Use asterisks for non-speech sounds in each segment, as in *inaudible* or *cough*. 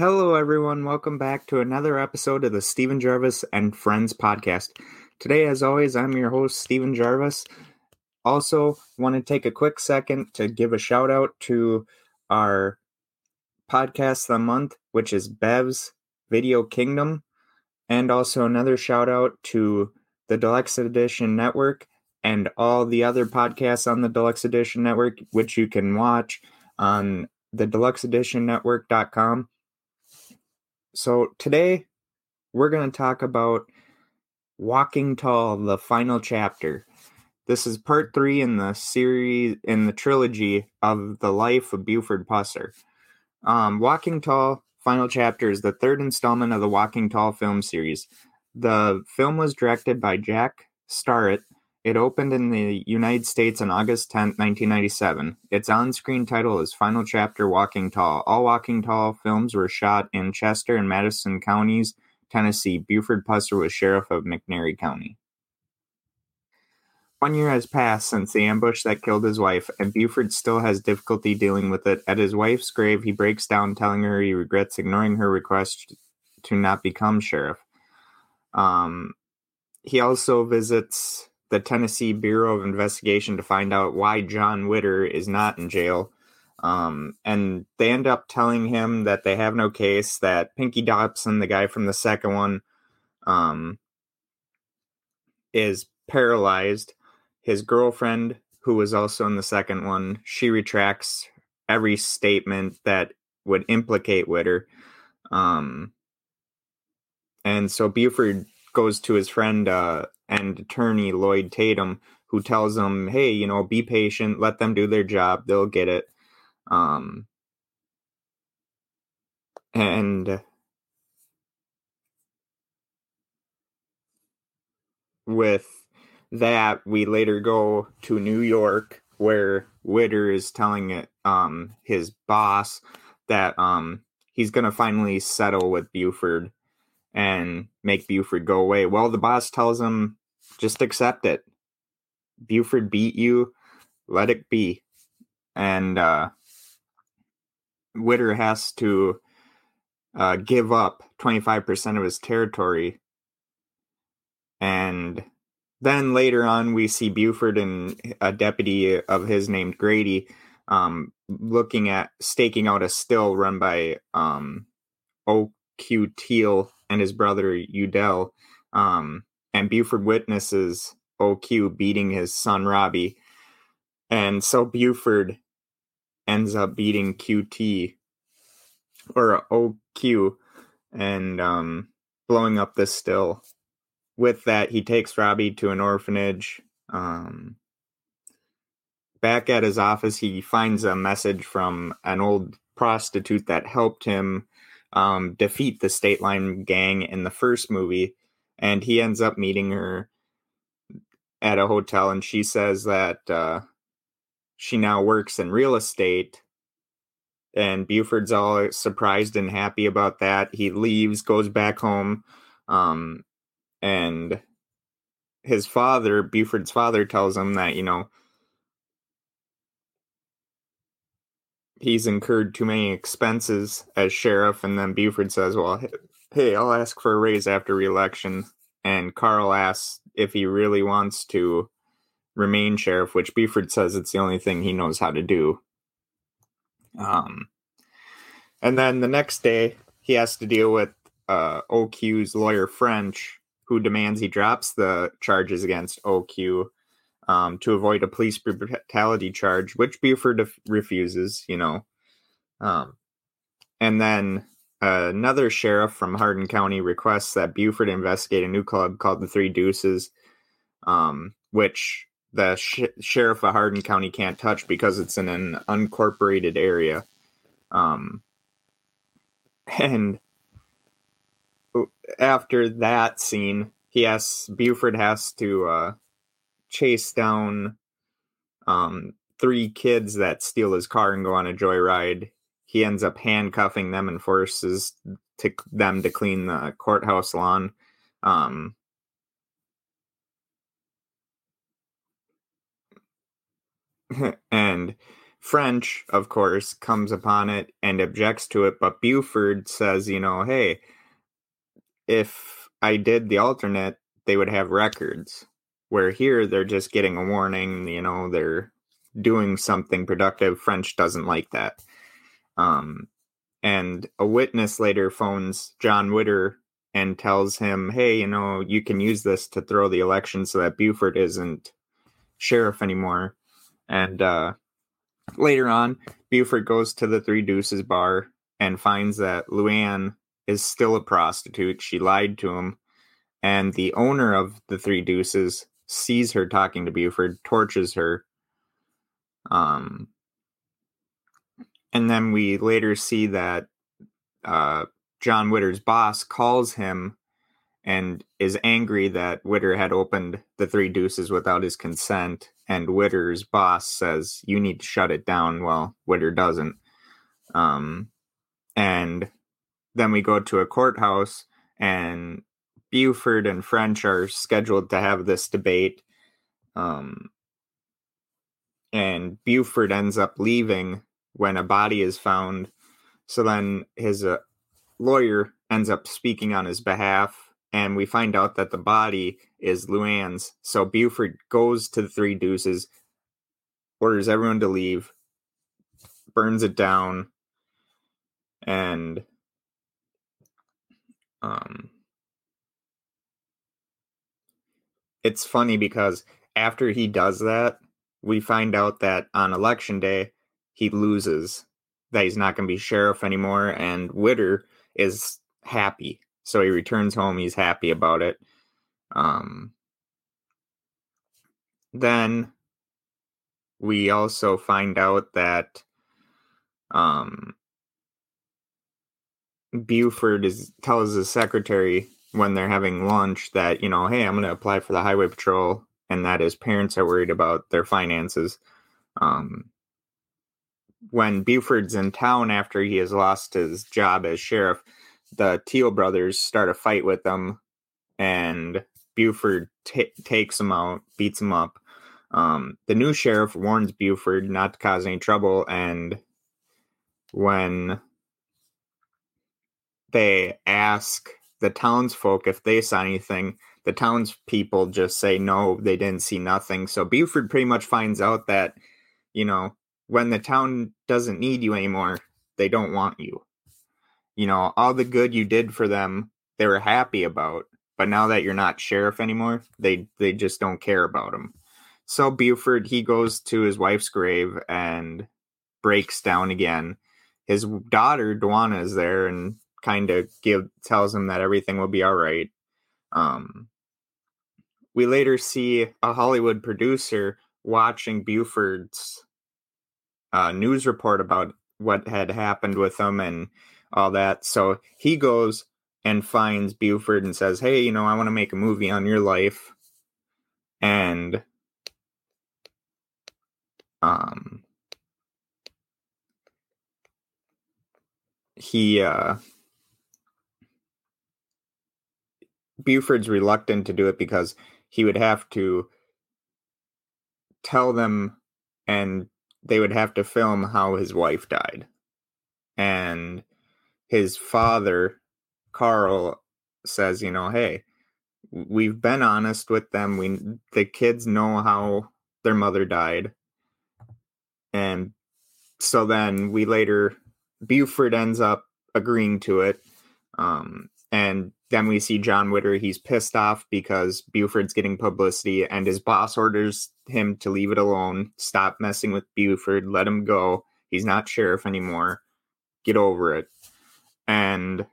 Hello, everyone. Welcome back to another episode of the Steven Gervais and Friends podcast. Today, as always, I'm your host, Steven Gervais. Also, want to take a quick second to give a shout out to our podcast of the month, which is Bev's Video Kingdom, and also another shout out to the Deluxe Edition Network and all the other podcasts on the Deluxe Edition Network, which you can watch on the deluxe edition deluxeeditionnetwork.com so today we're going to talk about Walking Tall, the final chapter. This is part three in the series, in the trilogy of the life of Buford Pusser. Um, Walking Tall, final chapter is the third installment of the Walking Tall film series. The film was directed by Jack Starrett it opened in the United States on August 10, 1997. Its on-screen title is Final Chapter Walking Tall. All Walking Tall films were shot in Chester and Madison counties, Tennessee. Buford Pusser was sheriff of McNairy County. One year has passed since the ambush that killed his wife, and Buford still has difficulty dealing with it. At his wife's grave, he breaks down, telling her he regrets ignoring her request to not become sheriff. Um, he also visits the Tennessee Bureau of Investigation to find out why John Witter is not in jail. Um, and they end up telling him that they have no case, that Pinky Dobson, the guy from the second one, um, is paralyzed. His girlfriend, who was also in the second one, she retracts every statement that would implicate Witter. Um, and so Buford goes to his friend uh, and attorney Lloyd Tatum, who tells him, "Hey, you know, be patient, let them do their job, they'll get it." Um, and with that, we later go to New York, where Witter is telling it, um, his boss that um, he's going to finally settle with Buford and make Buford go away. Well, the boss tells him just accept it. Buford beat you, let it be. And uh, Witter has to uh, give up 25% of his territory. And then later on, we see Buford and a deputy of his named Grady um, looking at staking out a still run by um, O.Q. Teal and his brother Udell. Um, and Buford witnesses OQ beating his son Robbie. And so Buford ends up beating QT or OQ and um, blowing up the still. With that, he takes Robbie to an orphanage. Um, back at his office, he finds a message from an old prostitute that helped him um, defeat the State Line gang in the first movie and he ends up meeting her at a hotel and she says that uh, she now works in real estate and buford's all surprised and happy about that. He leaves goes back home um, and his father buford's father tells him that you know he's incurred too many expenses as sheriff and then buford says well hey, I'll ask for a raise after reelection. And Carl asks if he really wants to remain sheriff, which Buford says it's the only thing he knows how to do. Um, and then the next day, he has to deal with uh, OQ's lawyer French, who demands he drops the charges against OQ um, to avoid a police brutality charge, which Buford refuses, you know. Um, and then another sheriff from Hardin County requests that Buford investigate a new club called the Three Deuces, um, which the sh- sheriff of Hardin County can't touch because it's in an unincorporated area. Um, and after that scene, he has Buford has to uh, chase down um, three kids that steal his car and go on a joyride. He ends up handcuffing them and forces to them to clean the courthouse lawn. Um, *laughs* and French, of course, comes upon it and objects to it, but Buford says, you know, hey, if I did the alternate, they would have records. Where here they're just getting a warning, you know, they're doing something productive. French doesn't like that. Um, and a witness later phones John Witter and tells him, hey, you know, you can use this to throw the election so that Buford isn't sheriff anymore. And uh, later on, Buford goes to the Three Deuces bar and finds that Luann is still a prostitute. She lied to him. And the owner of the Three Deuces sees her talking to Buford, torches her. Um, and then we later see that uh, John Witter's boss calls him and is angry that Witter had opened the Three Deuces without his consent. And Witter's boss says, You need to shut it down. Well, Witter doesn't. Um, and then we go to a courthouse, and Buford and French are scheduled to have this debate. Um, and Buford ends up leaving when a body is found. So then his uh, lawyer ends up speaking on his behalf, and we find out that the body is Luann's. So Buford goes to the Three Deuces, orders everyone to leave, burns it down, and um, it's funny because after he does that, we find out that on election day he loses, that he's not going to be sheriff anymore, and Witter is happy. So he returns home. He's happy about it. Um, then we also find out that um, Buford is tells his secretary when they're having lunch that you know, hey, I'm going to apply for the highway patrol, and that his parents are worried about their finances. Um, when Buford's in town after he has lost his job as sheriff, the Teal brothers start a fight with them, and Buford t- takes them out, beats them up. Um, the new sheriff warns Buford not to cause any trouble, and when they ask the townsfolk if they saw anything, the townspeople just say no, they didn't see nothing. So Buford pretty much finds out that, you know, when the town doesn't need you anymore, they don't want you. You know, all the good you did for them, they were happy about, but now that you're not sheriff anymore, they they just don't care about him. So Buford he goes to his wife's grave and breaks down again. His daughter Dwana is there and kind of give tells him that everything will be all right. Um, we later see a Hollywood producer watching Buford's uh, news report about what had happened with him and all that. So he goes and finds Buford and says, "Hey, you know, I want to make a movie on your life." And um he uh Buford's reluctant to do it because he would have to tell them and they would have to film how his wife died. And his father, Carl, says, you know, hey, we've been honest with them. We the kids know how their mother died. And so then we later Buford ends up agreeing to it. Um, and then we see John Witter. He's pissed off because Buford's getting publicity, and his boss orders him to leave it alone. Stop messing with Buford. Let him go. He's not sheriff anymore. Get over it. And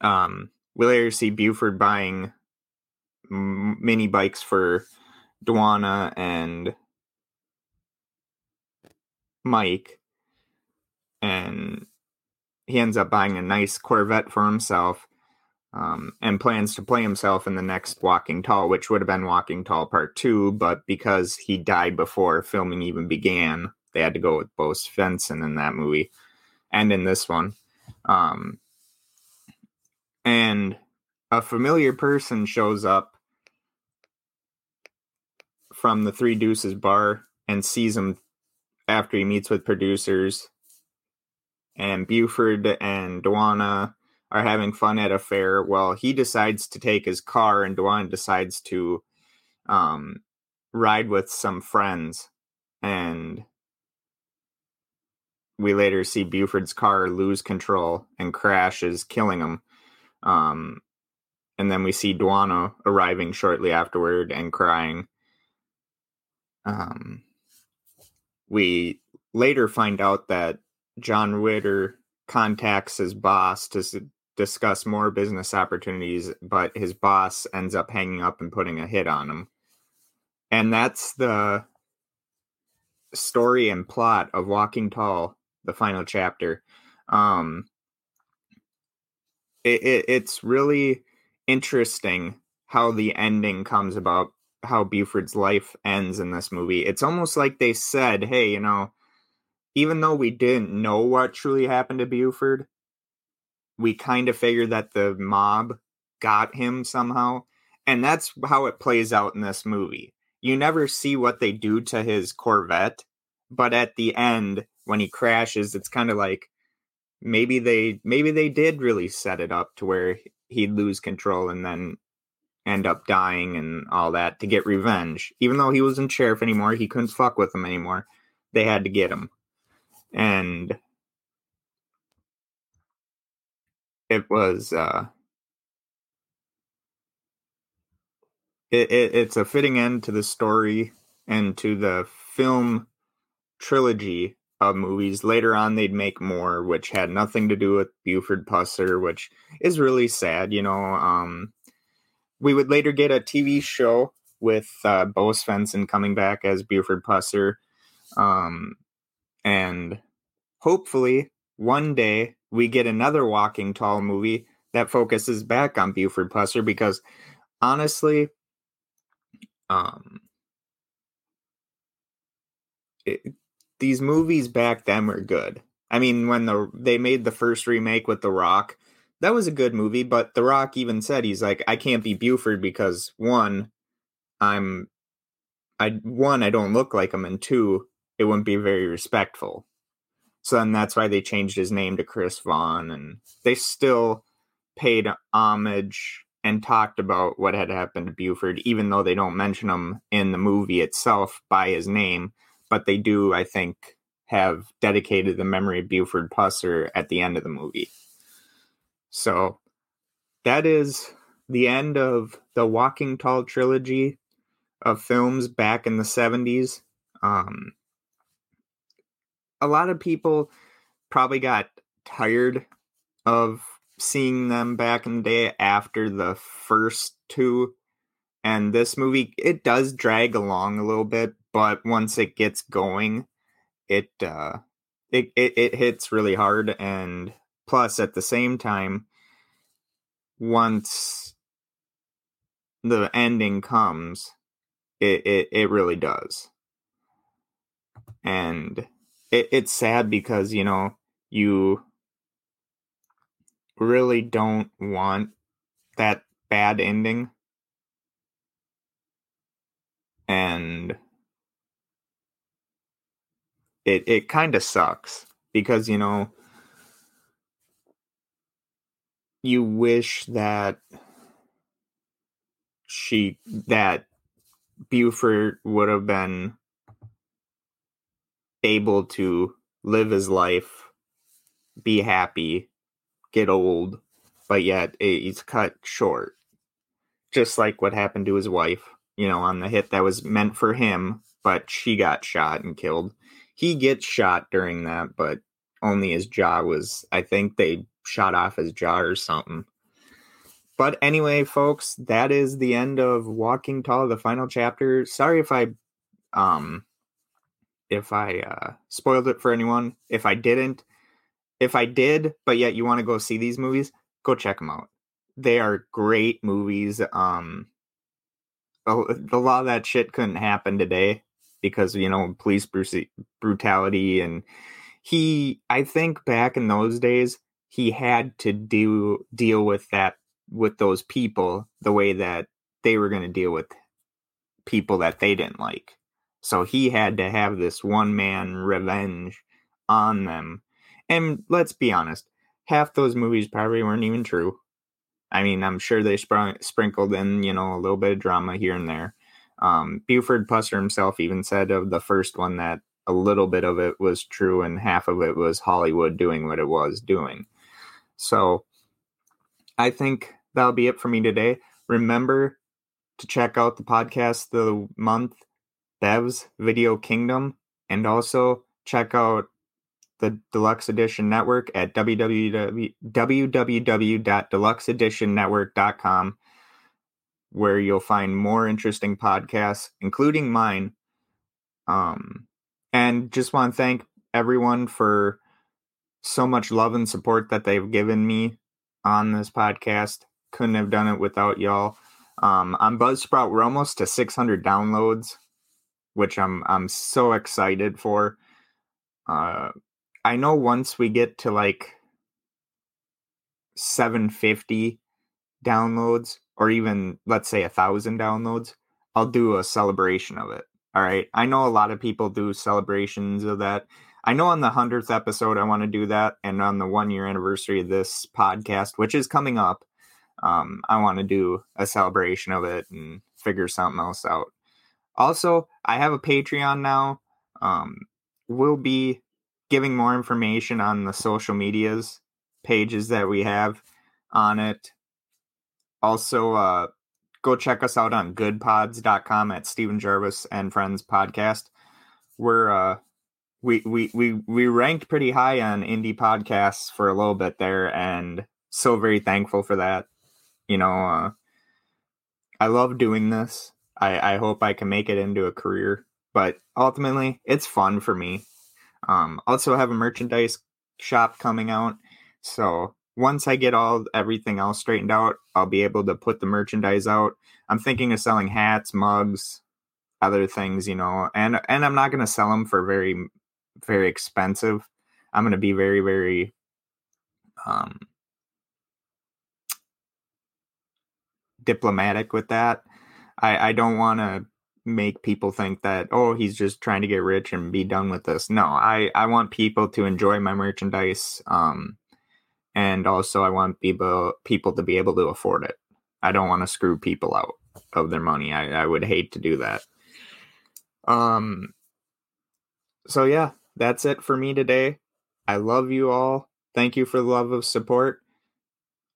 um, we later see Buford buying mini bikes for Dwana and Mike, and he ends up buying a nice Corvette for himself. Um, and plans to play himself in the next Walking Tall, which would have been Walking Tall Part 2, but because he died before filming even began, they had to go with Bo Svenson in that movie and in this one. Um, and a familiar person shows up from the Three Deuces bar and sees him after he meets with producers. And Buford and Dwana are having fun at a fair. Well, he decides to take his car, and Dwana decides to um, ride with some friends. And we later see Buford's car lose control and crashes, killing him. Um, and then we see Dwana arriving shortly afterward and crying. Um, we later find out that John Witter contacts his boss to discuss more business opportunities, but his boss ends up hanging up and putting a hit on him. And that's the story and plot of Walking Tall, the final chapter. Um, it, it, it's really interesting how the ending comes about how Buford's life ends in this movie. It's almost like they said, hey, you know, even though we didn't know what truly happened to Buford, we kind of figured that the mob got him somehow. And that's how it plays out in this movie. You never see what they do to his Corvette, but at the end, when he crashes, it's kind of like maybe they maybe they did really set it up to where he'd lose control and then end up dying and all that to get revenge. Even though he wasn't sheriff anymore, he couldn't fuck with them anymore. They had to get him. And it was uh it, it it's a fitting end to the story and to the film trilogy of movies. Later on, they'd make more, which had nothing to do with Buford Pusser, which is really sad. You know, um, we would later get a TV show with uh, Bo Svenson coming back as Buford Pusser, um, and hopefully one day we get another Walking Tall movie that focuses back on Buford Pusser because honestly, um, it, these movies back then were good. I mean, when the they made the first remake with The Rock, that was a good movie, but The Rock even said he's like, I can't be Buford because one, I'm I one, I don't look like him, and two, it wouldn't be very respectful. So then that's why they changed his name to Chris Vaughn, and they still paid homage and talked about what had happened to Buford, even though they don't mention him in the movie itself by his name but they do, I think, have dedicated the memory of Buford Pusser at the end of the movie. So that is the end of the Walking Tall trilogy of films back in the 70s. Um, a lot of people probably got tired of seeing them back in the day after the first two. And this movie, it does drag along a little bit, but once it gets going, it uh, it, it it hits really hard, and plus at the same time, once the ending comes, it it, it really does, and it, it's sad because you know you really don't want that bad ending. And it it kind of sucks because you know you wish that she that Buford would have been able to live his life, be happy, get old, but yet he's cut short. Just like what happened to his wife, you know, on the hit that was meant for him, but she got shot and killed he gets shot during that, but only his jaw was. I think they shot off his jaw or something. but anyway, folks, that is the end of Walking Tall, the final chapter. Sorry if I um if I uh spoiled it for anyone. If I didn't, if I did, but yet you want to go see these movies, go check them out. They are great movies. Um a, a lot of that shit couldn't happen today because you know police brutality and he I think back in those days he had to do deal with that with those people the way that they were going to deal with people that they didn't like. So he had to have this one man revenge on them. And let's be honest, half those movies probably weren't even true. I mean, I'm sure they spr- sprinkled in, you know, a little bit of drama here and there. Um, Buford Pusser himself even said of the first one that a little bit of it was true and half of it was Hollywood doing what it was doing. So I think that'll be it for me today. Remember to check out the podcast the month, Bev's Video Kingdom, and also check out the Deluxe Edition Network at www.deluxeeditionnetwork.com, where you'll find more interesting podcasts, including mine. Um, and just want to thank everyone for so much love and support that they've given me on this podcast. Couldn't have done it without y'all. Um, on Buzzsprout, we're almost to 600 downloads, which I'm I'm so excited for. Uh, I know once we get to like 750 downloads, or even let's say a thousand downloads, I'll do a celebration of it. All right. I know a lot of people do celebrations of that. I know on the 100th episode, I want to do that. And on the one year anniversary of this podcast, which is coming up, um, I want to do a celebration of it and figure something else out. Also, I have a Patreon now. Um, we'll be giving more information on the social medias pages that we have on it. Also, uh, go check us out on goodpods.com at Steven Gervais and Friends Podcast. We're uh, we we we we ranked pretty high on indie podcasts for a little bit there, and so very thankful for that. You know, uh, I love doing this. I I hope I can make it into a career, but ultimately, it's fun for me. Um, also have a merchandise shop coming out, so once I get all everything else straightened out, I'll be able to put the merchandise out. I'm thinking of selling hats, mugs, other things, you know, and and I'm not going to sell them for very very expensive. I'm going to be very, very um, diplomatic with that. I, I don't want to make people think that oh he's just trying to get rich and be done with this. No, I I want people to enjoy my merchandise. Um, and also I want people people to be able to afford it. I don't want to screw people out of their money. I, I would hate to do that. Um. So yeah, that's it for me today. I love you all. Thank you for the love of support.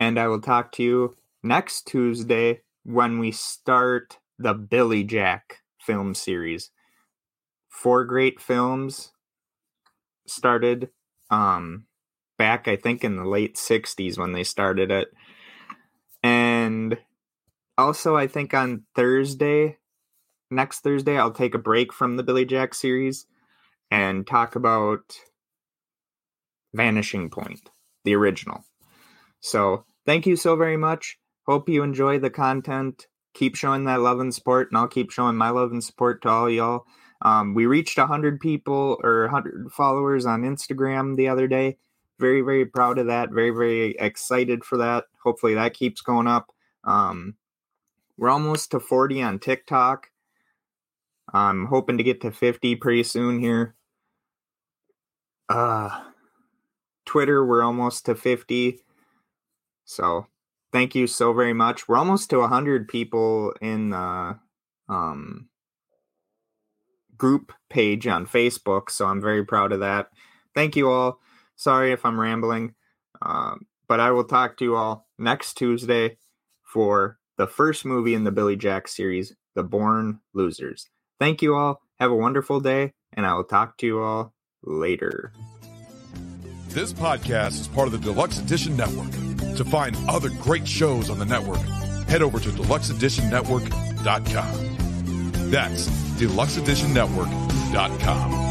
And I will talk to you next Tuesday when we start the Billy Jack film series. Four great films started um back I think in the late 60s when they started it. And also I think on Thursday next Thursday I'll take a break from the Billy Jack series and talk about Vanishing Point, the original. So, thank you so very much. Hope you enjoy the content. Keep showing that love and support, and I'll keep showing my love and support to all y'all. Um, we reached 100 people or 100 followers on Instagram the other day. Very, very proud of that. Very, very excited for that. Hopefully, that keeps going up. Um, we're almost to 40 on TikTok. I'm hoping to get to 50 pretty soon here. Uh Twitter, we're almost to 50. So thank you so very much. We're almost to 100 people in the um, group page on Facebook. So I'm very proud of that. Thank you all. Sorry if I'm rambling, uh, but I will talk to you all next Tuesday for the first movie in the Billy Jack series, The Born Losers. Thank you all. Have a wonderful day, and I will talk to you all later. This podcast is part of the Deluxe Edition Network. To find other great shows on the network, head over to deluxeeditionnetwork.com. That's deluxeeditionnetwork.com.